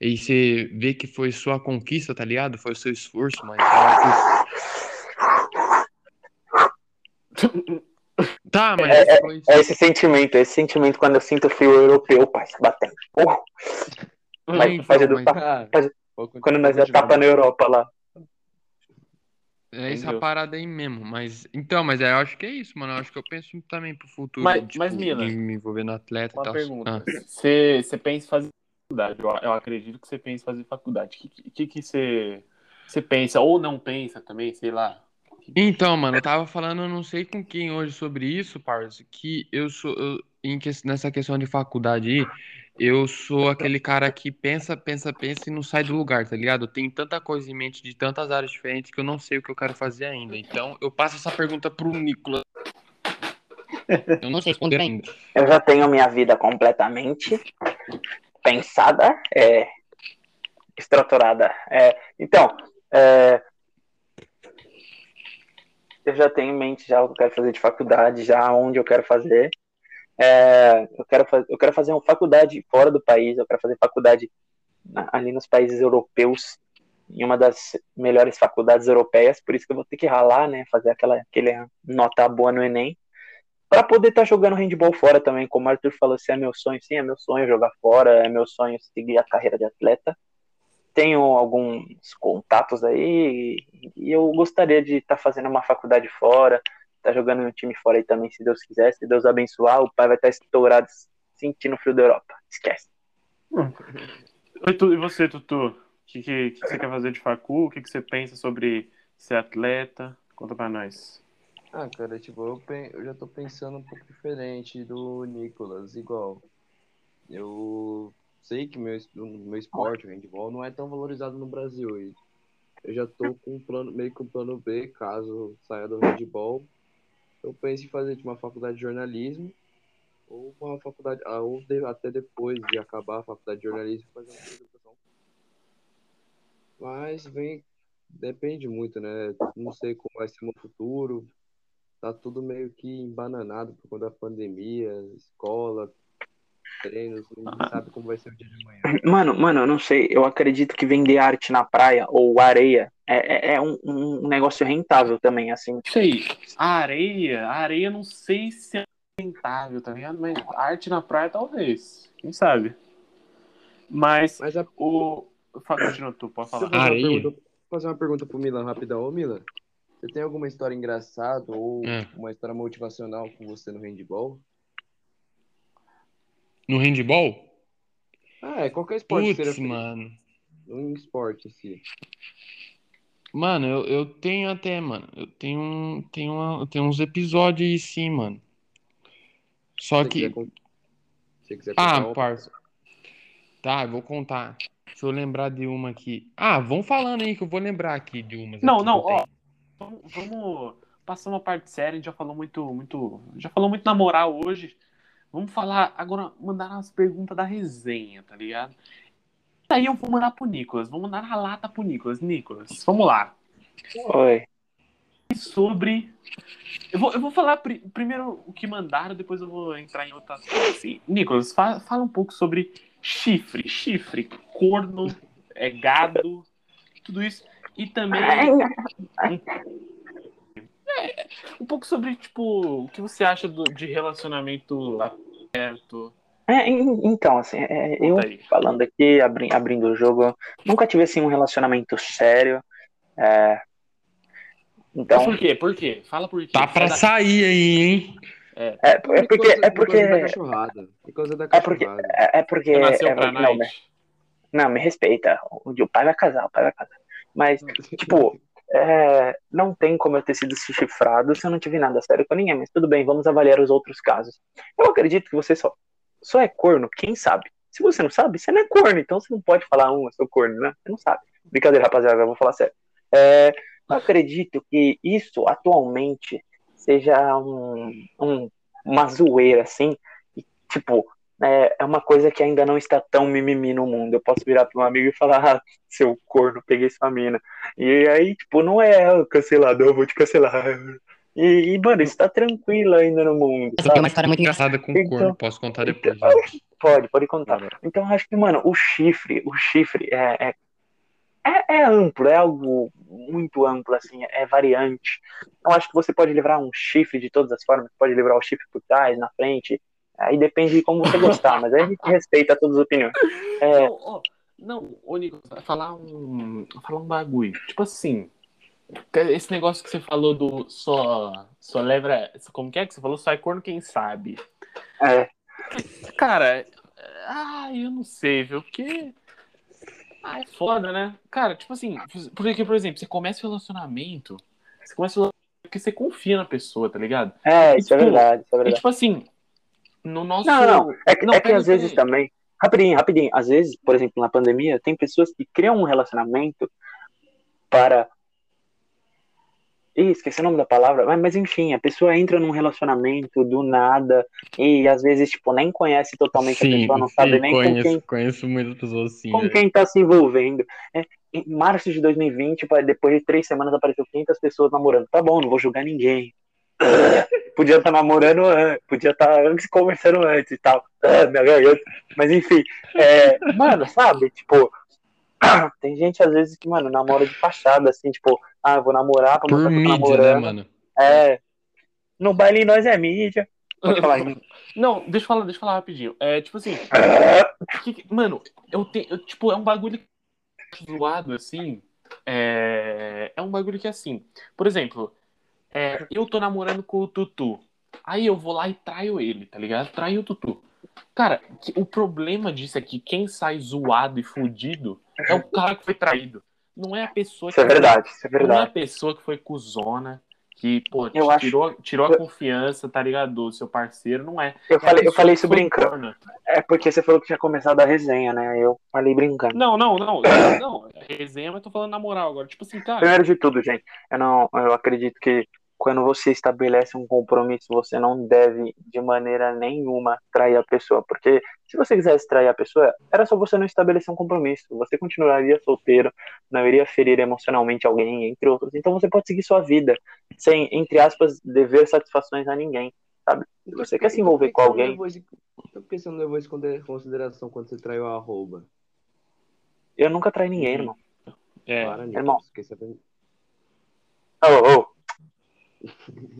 E você vê que foi sua conquista, tá ligado? Foi o seu esforço, mas. acho- Tá, mas foi. É esse sentimento, é esse sentimento quando eu sinto o fio europeu, pai, se batendo. Mas Então, mas Ah, Mas- vou quando nós é tapa na Europa lá. É essa parada aí mesmo. Mas. Então, mas é, eu acho que é isso, mano. Eu acho que eu penso também pro futuro. Mas- tipo, mas, Mila, de me envolver no atleta e Uma tal. pergunta. Ah. Você, você pensa em fazer faculdade? Eu, eu acredito que você pensa em fazer faculdade. O que, que, que você, você pensa ou não pensa também, sei lá? Então, mano, eu tava falando, eu não sei com quem hoje sobre isso, parça, que eu sou, eu- em que- nessa questão de faculdade aí, eu sou aquele cara que pensa, pensa, pensa e não sai do lugar, tá ligado? Eu tenho tanta coisa em mente de tantas áreas diferentes que eu não sei o que eu quero fazer ainda. Então, eu passo essa pergunta pro Nicolas. Eu não sei responder ainda. Eu já tenho minha vida completamente pensada, é, estruturada. É, então, é, eu já tenho em mente já o que eu quero fazer de faculdade, já onde eu quero fazer. É, eu, quero faz, eu quero fazer uma faculdade fora do país, eu quero fazer faculdade na- ali nos países europeus, em uma das melhores faculdades europeias, por isso que eu vou ter que ralar, né, fazer aquela aquele nota boa no Enem para poder estar jogando handball fora também, como o Arthur falou, se é meu sonho, sim, é meu sonho jogar fora, é meu sonho seguir a carreira de atleta. Tenho alguns contatos aí e, eu gostaria de estar fazendo uma faculdade fora, estar jogando em um time fora aí também, se Deus quiser, se Deus abençoar, o pai vai estar estourado sentindo o frio da Europa. Esquece. E tu- e você, Tutu? O que, que, que você quer fazer de facu? O que, que você pensa sobre ser atleta? Conta pra nós. Ah, cara, tipo, eu, pen- eu já tô pensando um pouco diferente do Nicolas, igual. Eu sei que meu, meu esporte, o handball, não é tão valorizado no Brasil. E eu já tô com um plano, meio que um plano B, caso saia do handball. Eu penso em fazer tipo, uma faculdade de jornalismo ou uma faculdade, ah, ou de- até depois de acabar a faculdade de jornalismo, fazer uma educação. Mas vem, depende muito, né? Não sei como vai ser meu futuro. Tá tudo meio que embananado por conta da pandemia, escola, treinos, ninguém sabe como vai ser o dia de amanhã. Mano, mano, eu não sei. Eu acredito que vender arte na praia ou areia é, é, é um, um negócio rentável também, assim. Sei, a areia, a areia não sei se é rentável, tá ligado? Mas arte na praia talvez, quem sabe. Mas Mas a, o. Fala, continua tu, pode falar. fazer uma Areia? pergunta, fazer uma pergunta pro Milan rapidão. Ô, Milan, você tem alguma história engraçada ou É. uma história motivacional com você no handball? No handball? Ah, é qualquer esporte que Putz, mano. um esporte si. Mano, eu, eu tenho até, mano. Eu tenho, um- tenho, uma, eu tenho uns episódios aí sim, mano. Só Se que. quiser con- se quiser Ah, uma- parça. Tá, eu vou contar. Deixa eu lembrar de uma aqui. Ah, vão falando aí que eu vou lembrar aqui de umas. Não, não, ó. Vamos, vamos passar uma parte séria, a gente já falou muito, muito. Já falou muito na moral hoje. Vamos falar agora, mandar umas perguntas da resenha, tá ligado? Aí eu vou mandar pro Nicolas, vou mandar na lata pro Nicolas. Nicolas, vamos lá. Oi. Sobre. Eu vou, eu vou falar pri- primeiro o que mandaram, depois eu vou entrar em outras coisas. Assim. Nicolas, fa- fala um pouco sobre chifre. Chifre, corno, é, gado, tudo isso. E também um pouco sobre, tipo, o que você acha do- de relacionamento aberto. É, en- então, assim, é, eu falando aqui, abri- abrindo o jogo, nunca tive assim um relacionamento sério. é, Mas então, por quê? Por quê? Fala por quê. Tá pra Sai sair aí, hein? é, é porque, é porque, da é porque, cachorrada. é, é porque, Você nasceu é- pra não, não, me respeita, o, o pai vai casar, o pai vai casar. Mas, tipo, é, não tem como eu ter sido chifrado se eu não tive nada sério com ninguém, mas tudo bem, vamos avaliar os outros casos. Eu acredito que você só, só é corno, quem sabe? Se você não sabe, você não é corno, então você não pode falar, um, eu sou corno, né? Você não sabe. Brincadeira, rapaziada, eu vou falar sério. É, eu acredito que isso atualmente seja um, um- uma zoeira, assim, e, tipo, é, é uma coisa que ainda não está tão mimimi no mundo. Eu posso virar para um amigo e falar, ah, seu corno, peguei sua mina. E aí, tipo, não é ah, cancelador, eu vou te cancelar. E, e, mano, isso tá tranquilo ainda no mundo, Essa aqui é uma história muito engraçada. Com Então- corno, posso contar depois. então-? Pode, pode contar. Então, eu acho que, mano, o chifre, o chifre é, é, é, é amplo, é algo muito amplo, assim, é variante. Eu acho que você pode livrar um chifre de todas as formas, pode livrar o chifre por trás, na frente, aí depende de como você gostar, mas aí a gente respeita todas as opiniões. É, Não, ó, não, ô vai falar um, falar um bagulho. Tipo assim, esse negócio que você falou do só, só leva. Como que é que você falou? Só é corno quem sabe. é, Cara, ah, eu não sei, viu? Porque. Ah, é foda, né? Cara, tipo assim, porque, por exemplo, você começa o relacionamento, você começa o relacionamento porque você confia na pessoa, tá ligado? é, isso é Tipo, verdade, isso é E verdade. tipo assim, no nosso. Não, não, é que, Não, é que às vezes também. Rapidinho, rapidinho. Às vezes, por exemplo, na pandemia, tem pessoas que criam um relacionamento para. Ih, esqueci o nome da palavra, mas, mas enfim, a pessoa entra num relacionamento do nada e às vezes, tipo, nem conhece totalmente a Sim, pessoa, não sabe sim, nem com conheço, quem, conheço muitas pessoas assim. com velho. quem tá se envolvendo. É, em março de 2020, pa- depois de três semanas, apareceu 500 pessoas namorando. Tá bom, não vou julgar ninguém. Podia estar namorando antes, podia estar conversando antes e tal. Ah, minha garganta. Mas enfim, é, mano, sabe? Tipo, tem gente às vezes que, mano, namora de fachada, assim, tipo, ah, eu vou namorar pra mostrar que eu tô né, namorando. mano? É. No baile nós é mídia. Pode falar. Não, deixa eu falar, deixa eu falar rapidinho. É, tipo assim, que que- mano, eu tenho, tipo, é um bagulho zoado, assim, é, é um bagulho que, assim, por exemplo, é, eu tô namorando com o Tutu, aí eu vou lá e traio ele, tá ligado? Traio o Tutu. Cara, que- o problema disso é que quem sai zoado e fudido é o cara que foi traído. Não é a pessoa Isso é que verdade, isso é não é a verdade. pessoa que foi cuzona, que, pô, Eu acho- tirou, tirou a confiança, tá ligado? Do seu parceiro, não é. Eu É falei, eu falei isso brincando. corna. É porque você falou que tinha começado a resenha, né? Eu falei brincando. Não, não, não. Não, é resenha, mas tô falando na moral agora. Tipo assim, cara. Primeiro de tudo, gente, eu não, eu acredito que quando você estabelece um compromisso, você não deve de maneira nenhuma trair a pessoa, porque se você quisesse trair a pessoa, era só você não estabelecer um compromisso. Você continuaria solteiro, não iria ferir emocionalmente alguém, entre outros. Então você pode seguir sua vida sem, entre aspas, dever satisfações a ninguém, sabe? Se você quer se envolver com alguém, Então por que você não levou isso em consideração quando você traiu a arroba? eu nunca traí ninguém, irmão. É, irmão. Ô, ô.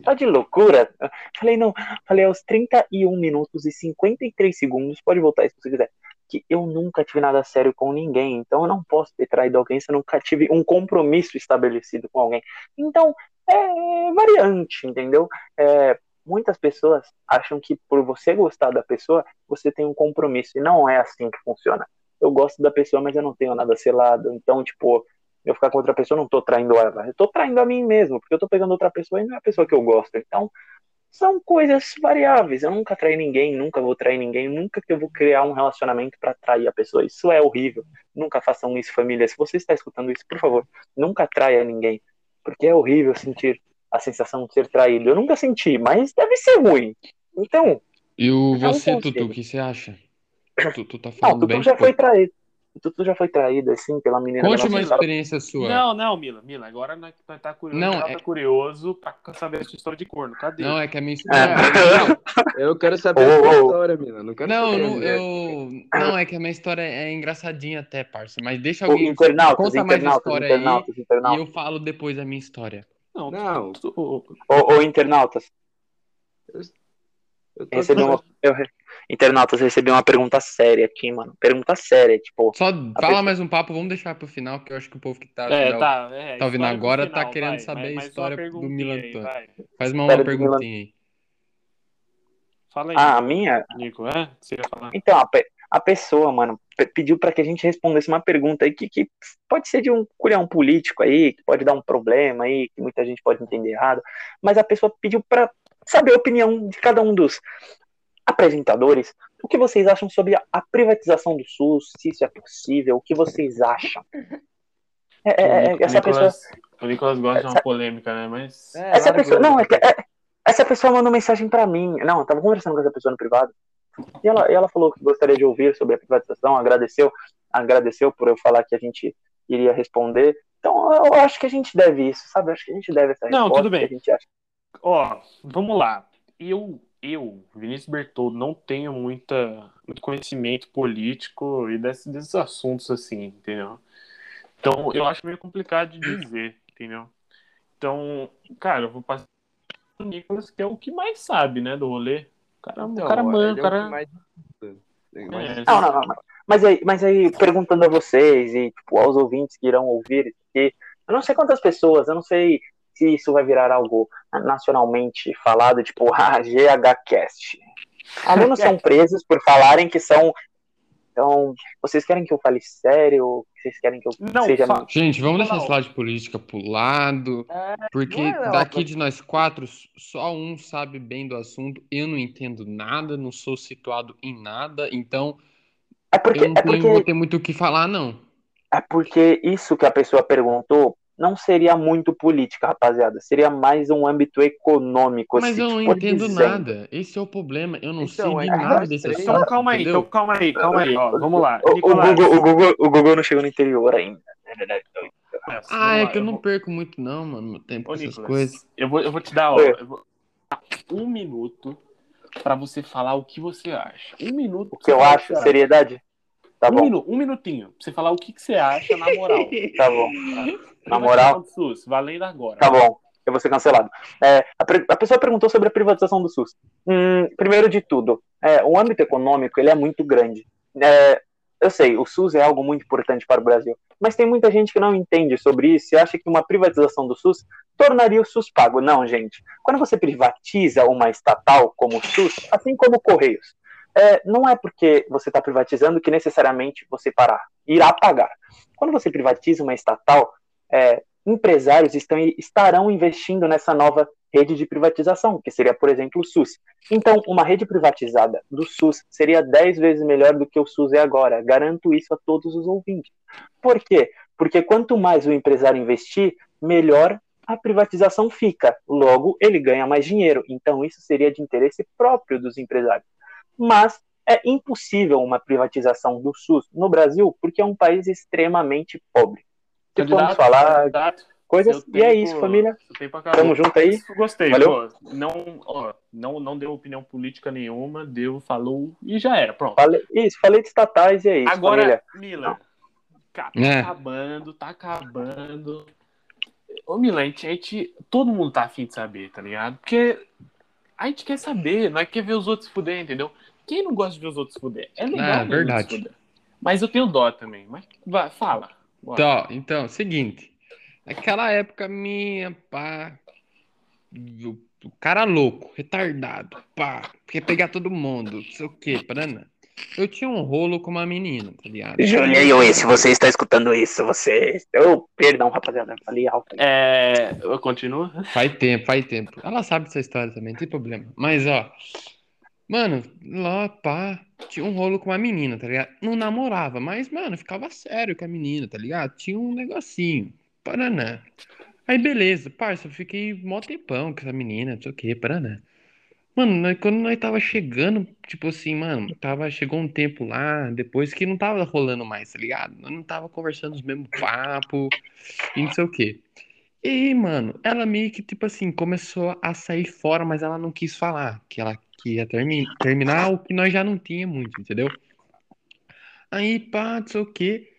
Tá de loucura? Falei, não. Falei aos 31 minutos e 53 segundos. Pode voltar aí se você quiser. Que eu nunca tive nada sério com ninguém. Então eu não posso ter traído alguém se eu nunca tive um compromisso estabelecido com alguém. Então, é variante, entendeu? É, muitas pessoas acham que por você gostar da pessoa, você tem um compromisso. E não é assim que funciona. Eu gosto da pessoa, mas eu não tenho nada selado. Então, tipo, eu ficar com outra pessoa, eu não tô traindo ela. Eu tô traindo a mim mesmo, porque eu tô pegando outra pessoa e não é a pessoa que eu gosto. Então, são coisas variáveis. Eu nunca traí ninguém, nunca vou trair ninguém, nunca que eu vou criar um relacionamento pra trair a pessoa. Isso é horrível. Nunca façam isso, família. Se você está escutando isso, por favor, nunca traia ninguém. Porque é horrível sentir a sensação de ser traído. Eu nunca senti, mas deve ser ruim. Então, E o É um você. Tutu, o que você acha? Tu, tu tá não, falando Tutu bem? já foi traído. Tutu já foi traído, assim, pela menina Conte uma experiência sua. Não, não, Mila, Mila, agora nós nós tá curioso, Não, ela é- tá curioso pra saber a sua história de corno. Cadê? Não, é que a minha É. história. Eu quero saber Ô, a sua ô. história, mina. Não quero Não, saber. não, eu. Não, é que a minha história é engraçadinha até, parça. Mas deixa alguém. internautas, conta mais a internautas, história internautas, aí internautas. e eu falo depois a minha história. Não, Não. tu- tu- Ô, ô, internautas, recebi uma. Eu, re- internautas, recebi uma pergunta séria aqui, mano. Pergunta séria, tipo. Só pessoa- fala mais um papo, vamos deixar pro final, que eu acho que o povo que tá, É, tá- tá, é, tá ouvindo agora final, tá querendo vai, saber a história do Milan. Faz uma, uma perguntinha aí. Fala aí, Ah, a minha? Nico, é? O que Você ia falar? Então, a, pe- a pessoa, mano, pe- pediu pra que a gente respondesse uma pergunta aí que, que pode ser de um culhão político aí, que pode dar um problema aí, que muita gente pode entender errado. Mas a pessoa pediu pra saber a opinião de cada um dos apresentadores. O que vocês acham sobre a, privatização do SUS? Se isso é possível? O que vocês acham? É, é, é, essa pessoa. O Nicolas gosta de uma polêmica, né? Mas. É, Essa pessoa, não, é que é- essa pessoa mandou mensagem pra mim. Não, eu tava conversando com essa pessoa no privado. E ela, e ela falou que gostaria de ouvir sobre a privatização, agradeceu, agradeceu por eu falar que a gente iria responder. Então, eu acho que a gente deve isso, sabe? Eu acho que a gente deve essa Não, tudo bem. Ó, vamos lá. Eu, eu, Vinícius Bertoldo, não tenho muita, muito conhecimento político e desses, desses assuntos assim, entendeu? Então, eu acho meio complicado de dizer, entendeu? Então, cara, eu vou passar pro Nicolas, que é o que mais sabe, né, do rolê. O cara, Então, o cara ele é manda, o o que cara... mais- É, Não, não. Mas aí, mas aí, perguntando a vocês e tipo, aos ouvintes que irão ouvir, que eu não sei quantas pessoas, eu não sei se isso vai virar algo nacionalmente falado, tipo, a GHCast. Alunos são presos por falarem que são. Então, vocês querem que eu fale sério? Vocês querem que eu Não, seja. fa- Gente, vamos deixar Não. esse lado de política pro lado, porque não é, daqui de nós quatro, só um sabe bem do assunto. Eu não entendo nada, não sou situado em nada, então É porque, eu não é tenho, porque vou ter muito o que falar, não. É porque isso que a pessoa perguntou não seria muito política, rapaziada. Seria mais um âmbito econômico. Mas se eu não for entendo dizendo. nada. Esse é o problema. Eu não Então, sei de é nada nós desse três. assunto. Então calma aí, entendeu? então calma aí, calma aí, ó. Vamos lá. O, o. Google, o, Google, o Google não chegou no interior ainda. É, Ah, é lá, que eu não vou- perco muito, não, mano, meu tempo Ô, com essas Nicolas, coisas. Eu vou, eu vou te dar, ó, vou- um minuto pra você falar o que você acha. Um minuto. O que eu acho, seriedade? Tá um, bom, minu- um minutinho. Pra você falar o que, que você acha na moral. tá bom, Na moral? do SUS, valendo agora. tá bom. Eu vou ser cancelado. É, a, a pessoa perguntou sobre a privatização do SUS. Hum, primeiro de tudo, é, o âmbito econômico ele é muito grande. É, eu sei, o SUS é algo muito importante para o Brasil, mas tem muita gente que não entende sobre isso e acha que uma privatização do SUS tornaria o SUS pago. Não, gente. Quando você privatiza uma estatal como o SUS, assim como o Correios, é, não é porque você está privatizando que necessariamente você parar, irá pagar. Quando você privatiza uma estatal, é, empresários estão, estarão investindo nessa nova rede de privatização, que seria, por exemplo, o SUS. Então, uma rede privatizada do SUS seria 10 vezes melhor do que o SUS é agora. Garanto isso a todos os ouvintes. Por quê? Porque quanto mais o empresário investir, melhor a privatização fica. Logo, ele ganha mais dinheiro. Então, isso seria de interesse próprio dos empresários. Mas é impossível uma privatização do SUS no Brasil porque é um país extremamente pobre. Se formos falar candidato, coisas. seu E é isso, família. Tamo junto aí. Gostei, Valeu. pô. Não, ó, não, não deu opinião política nenhuma, deu, falou e já era, pronto. Falei, isso, falei de estatais e é isso, Agora, família. Milan, ca- tá É. acabando, tá acabando. Ô, Milan, a gente, a gente- todo mundo tá afim de saber, tá ligado? Porque a gente quer saber, nós quer ver os outros se fuder, entendeu? Quem não gosta de ver os outros fuder? É legal ver os outros verdade. Mas eu tenho dó também. Mas vai, fala. Bora. Então, então, seguinte. Naquela época minha, pá. O, cara louco, retardado, pá. Quer pegar todo mundo, não sei o quê, parana. Eu tinha um rolo com uma menina, tá ligado? Juninho, e se você está escutando isso, você. Eu, perdão, rapaziada, falei alto. É, eu continuo? Faz tempo, faz tempo. Ela sabe dessa história também, não tem problema. Mas, ó. Mano, lá, pá, tinha um rolo com uma menina, tá ligado? Não namorava, mas, mano, ficava sério com a menina, tá ligado? Tinha um negocinho. Paraná. Aí, beleza, parça, eu fiquei mó tempão com essa menina, não sei o que, Paraná. Mano, quando nós tava chegando, tipo assim, mano, tava, chegou um tempo lá, depois que não tava rolando mais, tá ligado? Nós não tava conversando os mesmos papos e não sei o quê. E mano, ela meio que, tipo assim, começou a sair fora, mas ela não quis falar que ela que ia termi terminar o que nós já não tinha muito, entendeu? Aí, pá, não sei o quê.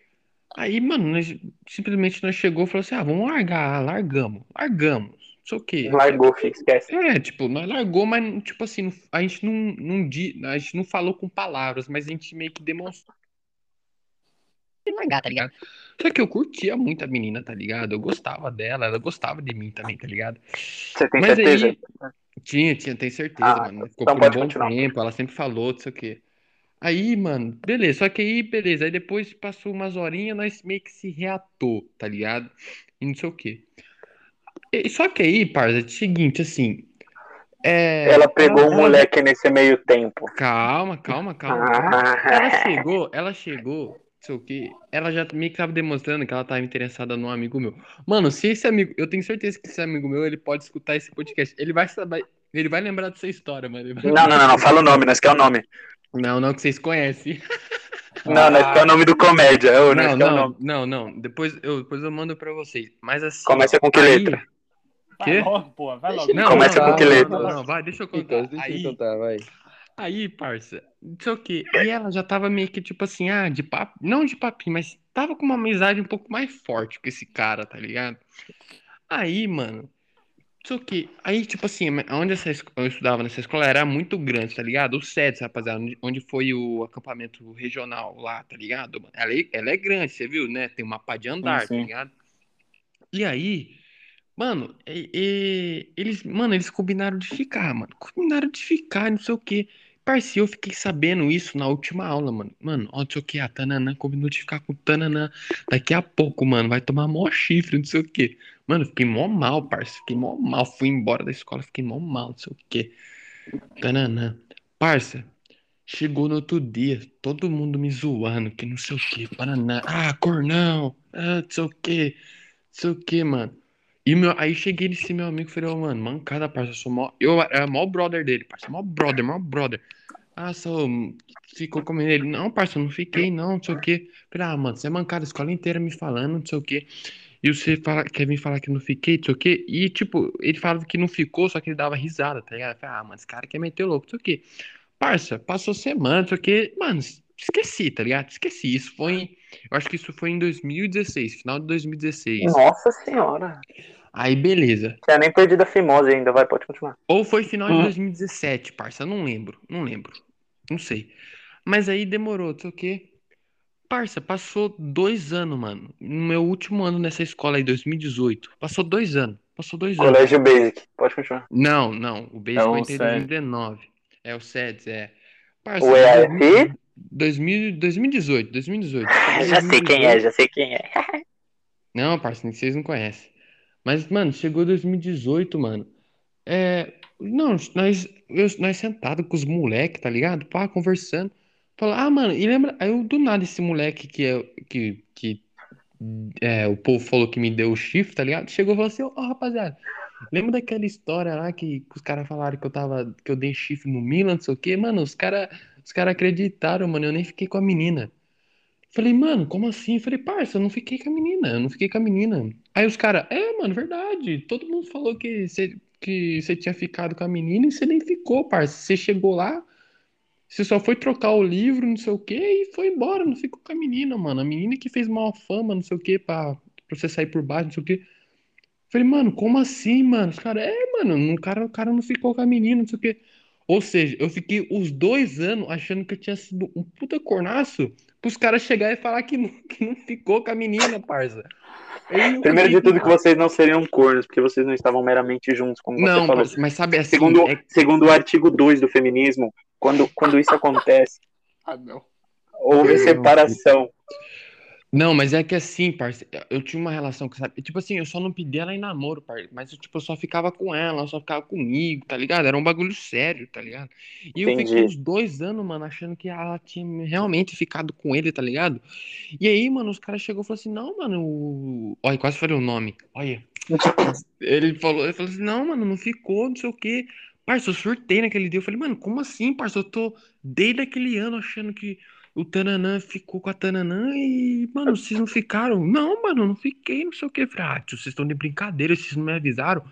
Aí, mano, nós, simplesmente nós chegou e falou assim: ah, vamos largar, largamos, largamos, não sei o quê. Largou, esquece. É, tipo, nós largou, mas, tipo assim, a gente não, não, di- a gente não falou com palavras, mas a gente meio que demonstrou. Largar, tá ligado? Só que eu curtia muito a menina, tá ligado? Eu gostava dela, ela gostava de mim também, tá ligado? Você tem Mas certeza? aí, tinha, tinha, tem certeza, Ah, mano. Ficou então por um bom continuar. tempo, ela sempre falou, não sei o quê. Aí, mano, beleza, só que aí, beleza, aí depois passou umas horinhas, nós meio que se reatou, tá ligado? E não sei o quê. E- só que aí, parça, é o seguinte, assim, é... Ela pegou ela- um moleque nesse meio tempo. Calma, calma, calma, calma. Ah, Ela chegou, ela chegou, não sei o quê, ela já meio que tava demonstrando que ela tava interessada num amigo meu. Mano, se esse amigo, eu tenho certeza que esse amigo meu, ele pode escutar esse podcast. Ele vai saber, ele vai lembrar dessa história, mano. Não, não, não, não, fala o nome, nós quer o nome. Não, não, que vocês conhecem. Não, nós quer o nome do comédia. Não, quer o não, nome. não, não. Depois eu, depois eu mando pra vocês. Mas assim. Começa com que aí- letra? Quê? Vai logo, pô, vai logo. Não, Começa não, com que não, letra? Não, não, vai, deixa eu contar. Então, deixa Aí, eu contar, vai. Aí, parça, não sei o quê. E ela já tava meio que, tipo assim, ah, de papo. Não de papinho, mas tava com uma amizade um pouco mais forte com esse cara, tá ligado? Aí, mano, o quê. Aí, tipo assim, onde essa, es- eu estudava nessa escola era muito grande, tá ligado? O SEDS, rapaziada, onde- foi o acampamento regional lá, tá ligado? Ela é, ela é grande, você viu, né? Tem uma pá de andar, sim. tá ligado? E aí, mano, e- e- eles, mano, eles combinaram de ficar, mano. Combinaram de ficar, não sei o quê. Parceiro, eu fiquei sabendo isso na última aula, mano. Mano, ó, não sei o que, a Tananã combinou de ficar com o Tananã. Daqui a pouco, mano, vai tomar mó chifre, não sei o que. Mano, fiquei mó mal, parça. Fiquei mó mal. Fui embora da escola, fiquei mó mal, não sei o que. Tananã. Parça, chegou no outro dia, todo mundo me zoando, que não sei o que. Paraná. Ah, cornão. Ah, não sei o que. Não sei o que, mano. E meu, aí cheguei nesse meu amigo e falei, ô, mano, mancada, parça, eu sou mó. Eu era mó brother dele, parça. Mó brother, mó brother. Ah, só ficou comendo ele. Não, parça, não fiquei, não, não sei o quê. Falei, ah, mano, você é mancada, a escola inteira me falando, não sei o quê. E você fala, quer vir falar que não fiquei, não sei o quê. E, tipo, ele falava que não ficou, só que ele dava risada, tá ligado? Falei, ah, mano, esse cara quer meter louco, não sei o quê. Parça, passou semana, não sei o quê. Mano, esqueci, tá ligado? Esqueci. Isso foi em. Eu acho que isso foi em 2016, final de 2016. Nossa senhora. Aí, beleza. Tinha nem perdido a fimose ainda, vai, pode continuar. Ou foi final de Uhum. 2017, parça. Eu não lembro. Não lembro. Não sei. Mas aí demorou, não sei o quê. Parça, passou dois anos, mano. No meu último ano nessa escola aí, 2018. Passou dois anos. Passou dois anos. Colégio Basic, pode continuar. Não, não. O Basic É eu entrei em SEDS. 2019. É o SEDS, é. Parça, O EAF? 2000, 2018, 2018. Já sei quem é, já sei quem é. Não, parceiro, vocês não conhecem. Mas, mano, chegou 2018, mano. É. Não, nós, eu, nós sentados com os moleques, tá ligado? Pá, conversando. Falou, ah, mano, e lembra. Aí eu, do nada, esse moleque que é. Que, que é, o povo falou que me deu o chifre, tá ligado? Chegou e falou assim, ó, rapaziada, lembra daquela história lá que, que os caras falaram que eu tava, que eu dei chifre no Milan, não sei o quê? Mano, os caras os cara acreditaram, mano, eu nem fiquei com a menina. Falei, mano, como assim? Falei, parça, eu não fiquei com a menina, eu não fiquei com a menina. Aí os caras, é, mano, verdade, todo mundo falou que você que você tinha ficado com a menina e você nem ficou, parça. Você chegou lá, você só foi trocar o livro, não sei o quê, e foi embora, não ficou com a menina, mano. A menina que fez mal fama, não sei o quê, pra, pra você sair por baixo, não sei o quê. Falei, mano, como assim, mano? Os caras, é, mano, o cara, o cara não ficou com a menina, não sei o quê. Ou seja, eu fiquei os dois anos achando que eu tinha sido um puta cornaço pros caras chegar e falar que não, que não ficou com a menina, parça. Primeiro de tudo que vocês não seriam cornos, porque vocês não estavam meramente juntos, como Não, você falou. mas, mas sabe assim, Segundo, é- segundo o artigo 2 do feminismo, quando, quando isso acontece, Ah, não. houve separação. Não, mas é que assim, parça, eu tinha uma relação com essa. Tipo assim, eu só não pedi ela em namoro, parça. Mas eu, tipo, eu só ficava com ela, ela só ficava comigo, tá ligado? Era um bagulho sério, tá ligado? E eu fiquei uns dois anos, mano, achando que ela tinha realmente ficado com ele, tá ligado? E aí, mano, os caras chegou e falou assim: não, mano, o... olha, quase falei o nome. Olha. Ele falou, ele falou assim: não, mano, não ficou, não sei o quê. Parça, eu surtei naquele dia. Eu falei, mano, como assim, parça? Eu tô desde aquele ano achando que o Tananã ficou com a Tananã e, mano, vocês não ficaram? Não, mano, eu não fiquei, não sei o quê. Eu falei, ah, tio, vocês estão de brincadeira, vocês não me avisaram.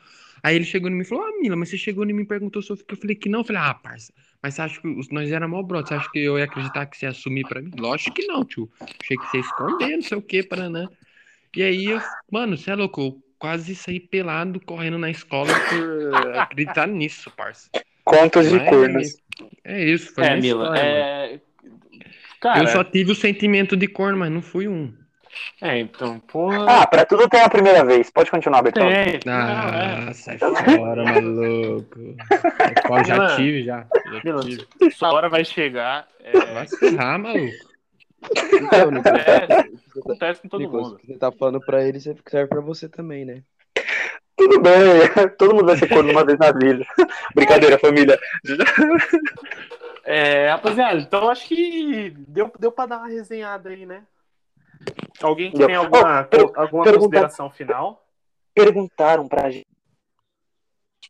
Aí ele chegou em mim e falou, ah, Mila, mas você chegou em mim e perguntou se eu fiquei. Eu falei que não. Eu falei, ah, parça, mas você acha que nós era mal brother? Você acha que eu ia acreditar que você ia assumir pra mim? Lógico que não, tio. Achei que você ia esconder, não sei o quê, Paranã. E aí, eu, mano, você é louco, eu quase saí pelado correndo na escola por acreditar nisso, parça. Contos de cornos. É isso, foi É, Mila, história, mano. É. Cara, Eu só tive o sentimento de corno, mas não fui um. é, então, porra. Ah, pra tudo tem a primeira vez. Pode continuar, tem. Não, Ah, é. sai fora, maluco. Eu já Mano, tive, já. já tive. sua hora vai chegar. É, Vai se ferrar, maluco. Então, Nicolas, acontece, acontece com todo Nicolas, mundo. você tá falando pra ele serve pra você também, né? Tudo bem, todo mundo vai ser corno uma vez na vida. Brincadeira, família. É, rapaziada, então acho que deu, deu pra dar uma resenhada aí, né? Alguém Deu. tem alguma, Oh, per- alguma pergunta- consideração final? Perguntaram pra gente.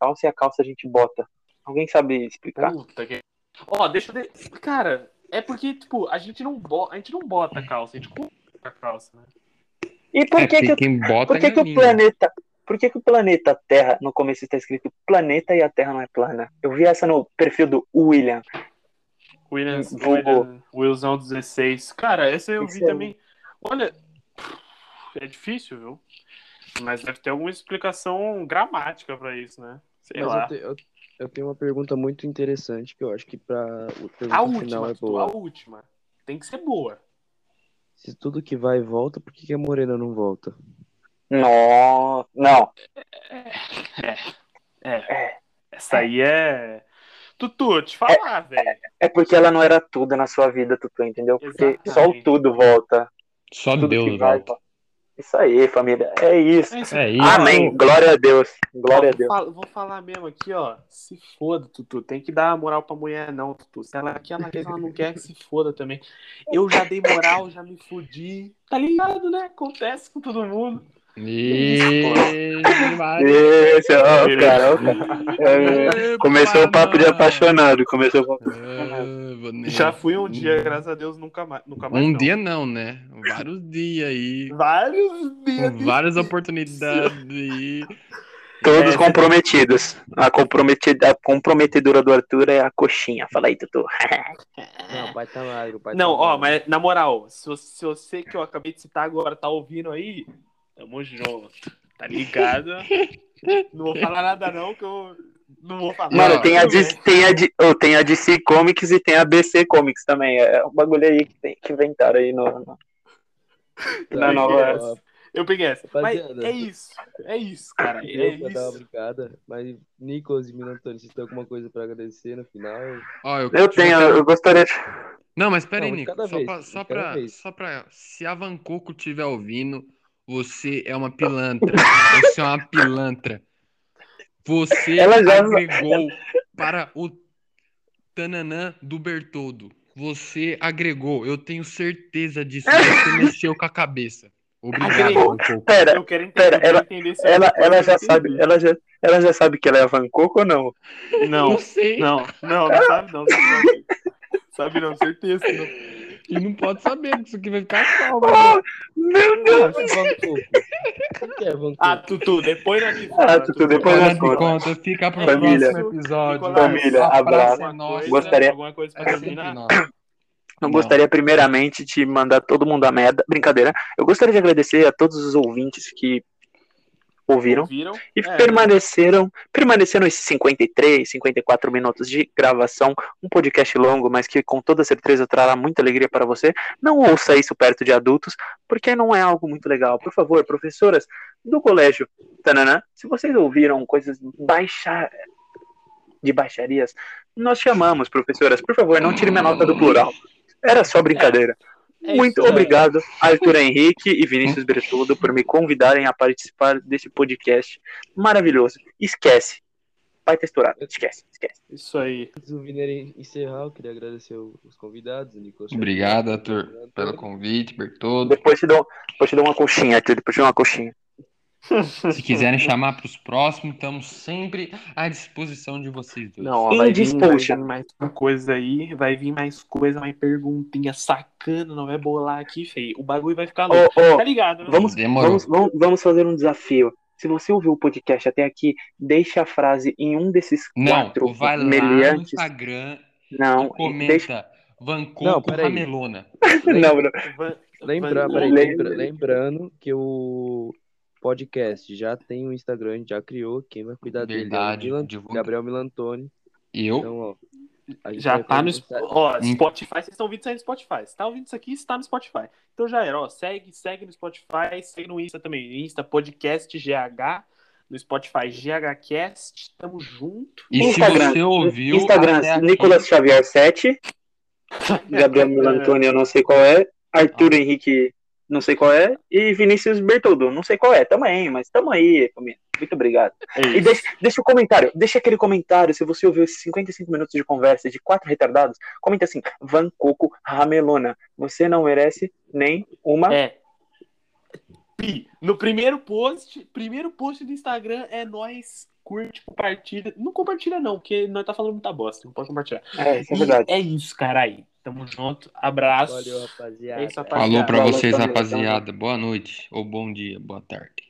Calça e a calça a gente bota. Alguém sabe explicar? Puta que. Ó, deixa eu. De... Cara, é porque, tipo, a gente não bota, a gente não bota a calça, a gente compra a calça, né? E por É, que, porque que, quem bota por que, é que o planeta. Por que, que o planeta Terra, no começo está escrito planeta e a Terra não é plana? Eu vi essa no perfil do William. Williams, Vulgo. William, Wilson 16. Cara, essa eu vi é também. Olha, é difícil, viu? Mas deve ter alguma explicação gramática pra isso, né? Sei Mas lá. eu, te- eu- eu tenho uma pergunta muito interessante que eu acho que pergunta A final última, é boa. a última. Tem que ser boa. Se tudo que vai volta, por que, que a Morena não volta? Não, não. É. Essa aí é. Tutu, te falar, velho. É porque ela não era tudo na sua vida, Tutu, entendeu? Porque Exatamente. só o tudo volta. Só Tudo Deus vai, volta. Isso aí, família. É isso. É isso. É isso. Amém. Glória a Deus. Glória a Deus. Vou, falar, vou falar mesmo aqui, ó. Se foda, Tutu. Tem que dar moral pra mulher, não, Tutu. Se ela quer, ela quer, ela não quer, que se foda também. Eu já dei moral, já me fudi. Tá ligado, né? Acontece com todo mundo. E... Esse, ó, cara, ó, cara. Começou o papo de apaixonado. Começou o papo. Ah, Já fui um dia, graças a Deus, nunca mais. Nunca mais Um não. dia não, né? Vários dias aí. Vários dias. Várias oportunidades aí. Todos É, comprometidos. A, comprometida, a comprometedora do Arthur é a coxinha. Fala aí, Tutu. Não, o pai tá magro, o pai Não, tá ó, magro. mas na moral, se se você que eu acabei de citar agora tá ouvindo aí, tamo junto. Tá ligado? não vou falar nada não, que eu não vou falar. Mano, tem a, DC, tem, a, oh, tem a DC Comics e tem a BC Comics também. É um bagulho aí que, tem, que inventaram aí no. no- na Tá, nova- ó, Eu peguei essa. Mas Rapaziada. é isso. É isso, cara. É deu pra dar uma isso. brincada, mas Nicolas e Milan Antônio, vocês têm alguma coisa pra agradecer no final? Eu, Eu tenho, eu gostaria de. Não, mas pera aí, Nico. Só vez, pra, só, pra, só pra. Se a Vancoco estiver ouvindo, você é uma pilantra. Você é uma pilantra. Você Ela já- agregou para o Tananã do Bertoldo. Você agregou, eu tenho certeza disso. Você mexeu com a cabeça. Obrigado. Pera, Eu quero entender, Pera, eu quero ela- entender se ela, ela já eu sabe, ela já, ela já sabe que ela é a Van Coco ou não? Não, Não sei. não, não, não sabe não. Sabe não, sabe não certeza não. E não pode saber, isso aqui vai ficar salvo. Oh, meu Deus! Ah, que é Coco? Ah, Tutu, depois nós te Ah, Tutu, depois nós conta. conta, fica pro Família. próximo episódio. Família, abraço. é nossa. Gostaria- Alguma coisa pra É terminar? Eu Não. gostaria primeiramente de mandar todo mundo a merda. Brincadeira. Eu gostaria de agradecer a todos os ouvintes que ouviram Ouviram? e É. permaneceram, permaneceram esses 53, 54 minutos de gravação, um podcast longo, mas que com toda certeza trará muita alegria para você. Não ouça isso perto de adultos, porque não é algo muito legal. Por favor, professoras do colégio, tananã, se vocês ouviram coisas baixa de baixarias, nós chamamos, professoras. Por favor, não tire minha nota do plural. Era só brincadeira. É Muito isso, é. obrigado, Arthur Henrique e Vinícius Bertoldo, por me convidarem a participar desse podcast maravilhoso. Esquece. Vai texturar. Esquece, esquece. Isso aí. Antes do Viner encerrar, eu queria agradecer os convidados, o Nicolas. Obrigado, Arthur, pelo convite, Bertoldo. Depois te dou, depois te dou uma coxinha, Arthur. Depois te dou uma coxinha. Se quiserem chamar para os próximos, estamos sempre à disposição de vocês dois. Não, ó, vai vir, vai vir mais coisa aí, vai vir mais coisa, mais perguntinha sacana, não vai bolar aqui, feio. O bagulho vai ficar louco. ô, Tá ligado, né? vamos, vamos, vamos, vamos fazer um desafio. Se você ouviu o podcast até aqui, deixe a frase em um desses Não, quatro tu vai lá no meliantes. Instagram e Não, comenta deixa. Van Não, Coco peraí. Ramelona. Não, não. Van- Lembra, Van- peraí, Lembra- lembra- lembrando que o podcast já tem um Instagram, a gente já criou. Quem vai cuidar dele é o Verdade, Milan- divulga. Gabriel Milantoni. Eu? Então, ó. Já tá no ó. Spotify, vocês estão ouvindo isso aí no Spotify. Você tá ouvindo isso aqui, está no Spotify. Então já era, ó, segue, segue no Spotify, segue no Insta também, Insta Podcast GH, no Spotify GHcast, tamo junto. E Instagram. se você ouviu Instagram, Nicolas Xavier 7. Gabriel Milantoni, eu não sei qual é. Arthur Henrique, não sei qual é. E Vinícius Bertoldo, não sei qual é também, mas tamo aí, família. Muito obrigado. É E deixa, deixa o comentário, deixa aquele comentário. Se você ouviu esses 55 minutos de conversa de quatro retardados, comenta assim: Van Coco Ramelona. Você não merece nem uma. É. Pi, no primeiro post, primeiro post do Instagram é nós, curte, compartilha. Não compartilha não, porque nós tá falando muita bosta, não pode compartilhar. É, isso é E verdade. é isso, caralho. Tamo junto, abraço. Valeu, rapaziada. É isso, rapaziada. Falou pra Falou, vocês, rapaziada. Boa noite, ou bom dia, boa tarde.